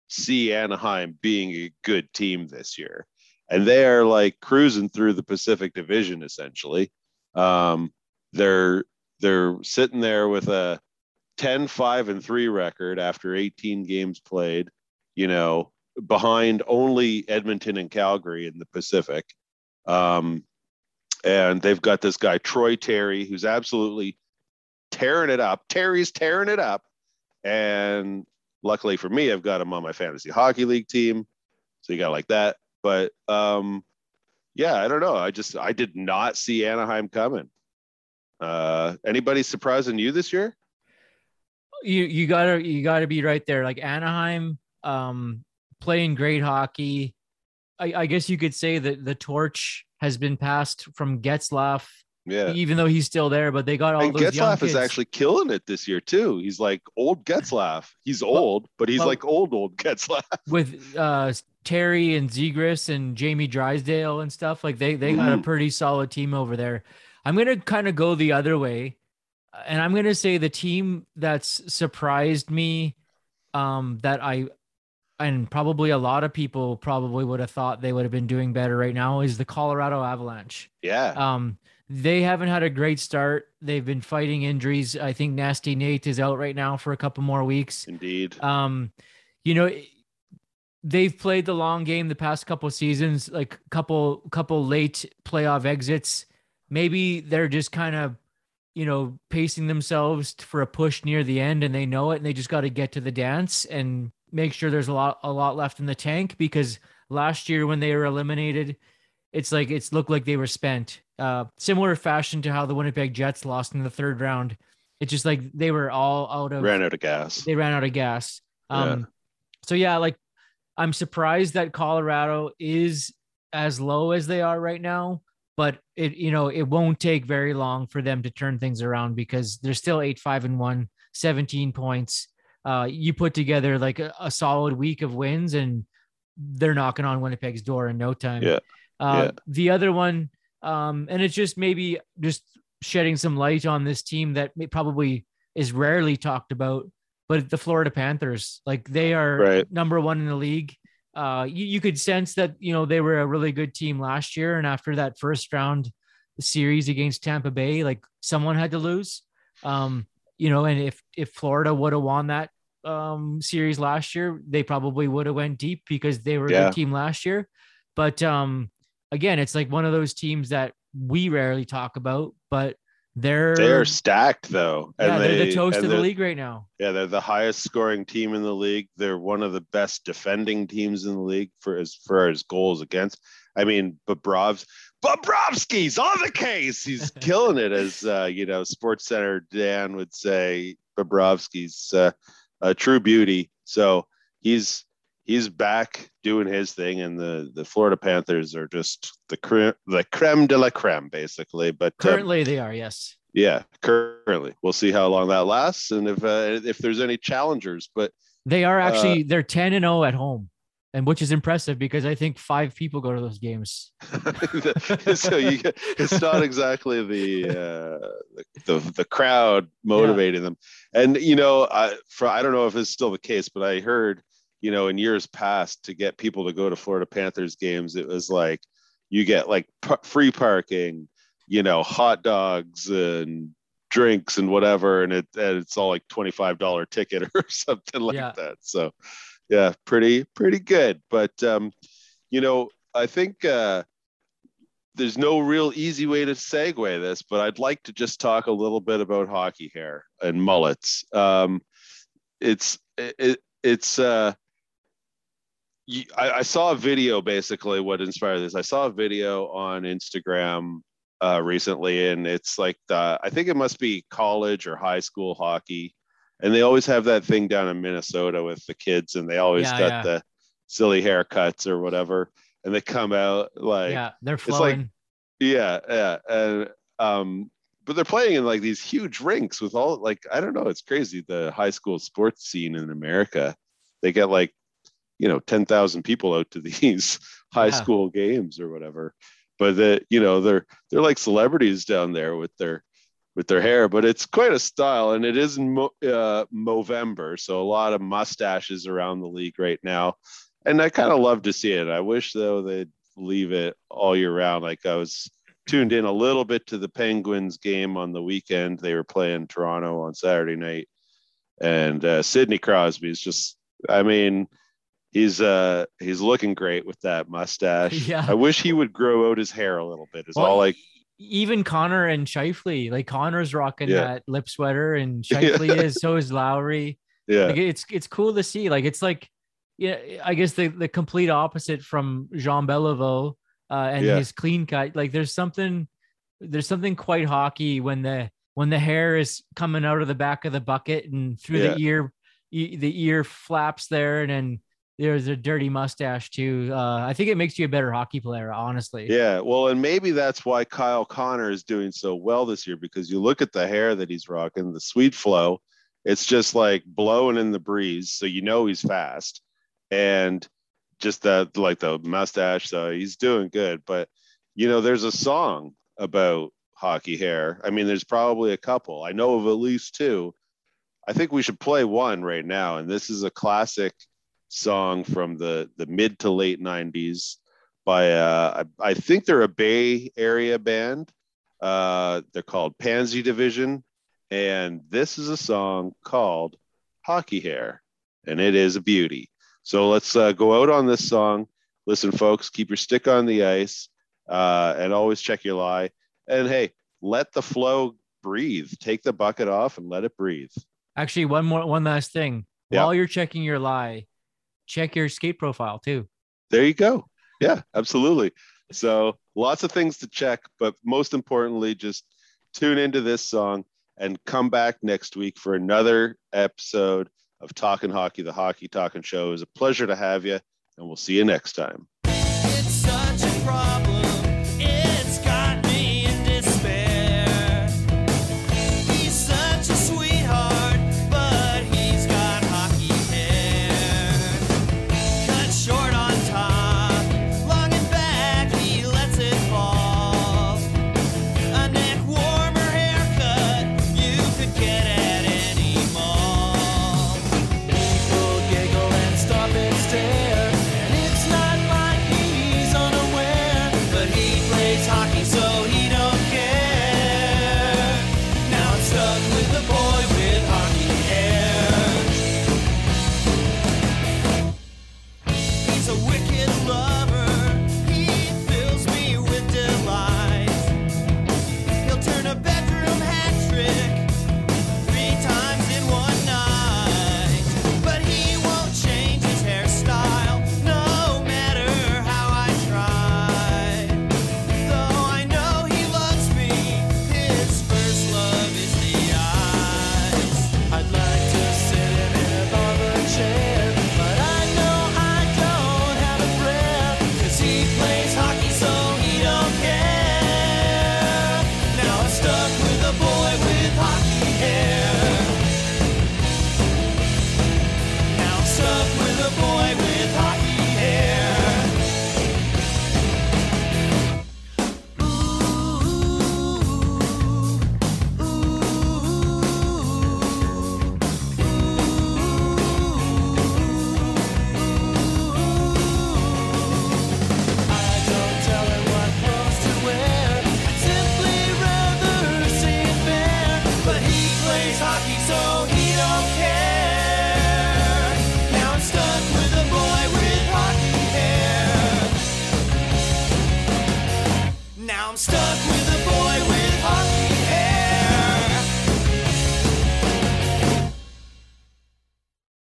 see Anaheim being a good team this year. And they are like cruising through the Pacific Division essentially. Um, they're they're sitting there with a 10 5 and 3 record after 18 games played you know, behind only Edmonton and Calgary in the Pacific. Um, and they've got this guy, Troy Terry, who's absolutely tearing it up. Terry's tearing it up. And luckily for me, I've got him on my fantasy hockey league team. So you got like that. But um, yeah, I don't know. I just, I did not see Anaheim coming. Uh, anybody surprising you this year? you you gotta you gotta be right there. Like Anaheim, um, playing great hockey. I, I guess you could say that the torch has been passed from Getzlaf Yeah. even though he's still there. But they got all And those young Getzlaf is actually killing it this year too. He's like old Getzlaf. He's old, but he's but- like old old Getzlaf. with uh Terry and Zegras and Jamie Drysdale and stuff. Like they they got a Mhm. pretty solid team over there. I'm gonna kind of go the other way, and I'm gonna say the team that's surprised me, um, that I, and probably a lot of people probably would have thought they would have been doing better right now is the Colorado Avalanche. Yeah. Um, they haven't had a great start. They've been fighting injuries. I think Nasty Nate is out right now for a couple more weeks. Indeed. Um, you know, they've played the long game the past couple seasons, like couple couple late playoff exits. Maybe they're just kind of, you know, pacing themselves for a push near the end, and they know it, and they just got to get to the dance and make sure there's a lot a lot left in the tank because last year when they were eliminated, it's like it's looked like they were spent. Uh, similar fashion to how the Winnipeg Jets lost in the third round. It's just like they were all out of Ran out of gas. they ran out of gas. Yeah. Um, so yeah, like I'm surprised that Colorado is as low as they are right now, but it you know it won't take very long for them to turn things around because they're still eight five and one, 17 points. Uh, you put together like a, a solid week of wins and they're knocking on Winnipeg's door in no time. Yeah. Uh, Yeah. The other one, um, and it's just maybe just shedding some light on this team that may, probably is rarely talked about, but the Florida Panthers, like they are Right. number one in the league. Uh, you, you could sense that, you know, they were a really good team last year. And after that first round series against Tampa Bay, like someone had to lose. Um, you know, and if, if Florida would have won that um, series last year, they probably would have went deep because they were a good team last year. But um, again, it's like one of those teams that we rarely talk about, but they're They're stacked though. yeah, they're they- the toast of the league right now. Yeah, they're the highest scoring team in the league. They're one of the best defending teams in the league for as far as goals against. I mean, but Bobrovs, Bobrovsky's on the case. He's killing it, as uh, you know, Sports Center Dan would say. Bobrovsky's uh, a true beauty. So he's he's back doing his thing, and the the Florida Panthers are just the creme the creme de la creme, basically. But um, Currently, they are yes. yeah, currently we'll see how long that lasts, and if uh, if there's any challengers. But They are Uh, actually they're ten and zero at home, and which is impressive because I think five people go to those games. so you it's not exactly the, uh, the the crowd motivating them, and you know, I for I don't know if it's still the case, but I heard you know in years past to get people to go to Florida Panthers games, it was like you get like p- free parking, you know, hot dogs and drinks and whatever, and it and it's all like twenty five dollar ticket or something like Yeah. that. So yeah, pretty pretty good, but um, you know, I think. uh there's no real easy way to segue this, but I'd like to just talk a little bit about hockey hair and mullets. Um, it's it, it's uh, you, I, I saw a video basically what inspired this. I saw a video on Instagram uh, recently, and it's like the I think it must be college or high school hockey, and they always have that thing down in Minnesota with the kids, and they always Yeah, got yeah. the silly haircuts or whatever, and they come out like yeah, they're like- flowing. yeah, yeah, and um, but they're playing in like these huge rinks with all like I don't know, it's crazy the high school sports scene in America. They get like you know ten thousand people out to these high Yeah. school games or whatever, but the you know they're they're like celebrities down there with their with their hair, but it's quite a style, and it is in uh, Movember, so a lot of mustaches around the league right now, and I kind of love to see it. I wish though they'd leave it all year round. Like I was tuned in a little bit to the Penguins game on the weekend. They were playing Toronto on Saturday night, and uh, Sidney Crosby is just. I mean, he's uh he's looking great with that mustache. Yeah. I wish he would grow out his hair a little bit. It's Well, all like e- even Connor and Scheifele, like Connor's rocking Yeah. that lip sweater, and. Scheifele is. So is Lowry. yeah. Like it's it's cool to see. Like it's like, yeah, I guess the the complete opposite from Jean Beliveau uh, and Yeah. his clean cut. Like there's something there's something quite hockey when the when the hair is coming out of the back of the bucket and through Yeah. the ear the ear flaps there and then there's a dirty mustache too. Uh, I think it makes you a better hockey player, honestly. Yeah, well, and maybe that's why Kyle Connor is doing so well this year because you look at the hair that he's rocking, the sweet flow, it's just like blowing in the breeze, so you know he's fast, and just that like the mustache, so he's doing good. But you know, there's a song about hockey hair. I mean, there's probably a couple. I know of at least two. I think we should play one right now, and this is a classic song from the the mid to late 90s by uh I, I think they're a Bay Area band. Uh they're called Pansy Division and this is a song called Hockey Hair and it is a beauty. So let's uh, go out on this song. Listen folks, keep your stick on the ice uh and always check your lie. And hey, let the flow breathe. Take the bucket off and let it breathe. Actually, one more, one last thing. Yeah. While you're checking your lie, check your skate profile too. there you go. Yeah, absolutely. So lots of things to check, but most importantly, just tune into this song and come back next week for another episode of Talking Hockey, the Hockey Talking Show. It was a pleasure to have you, and we'll see you next time. get it.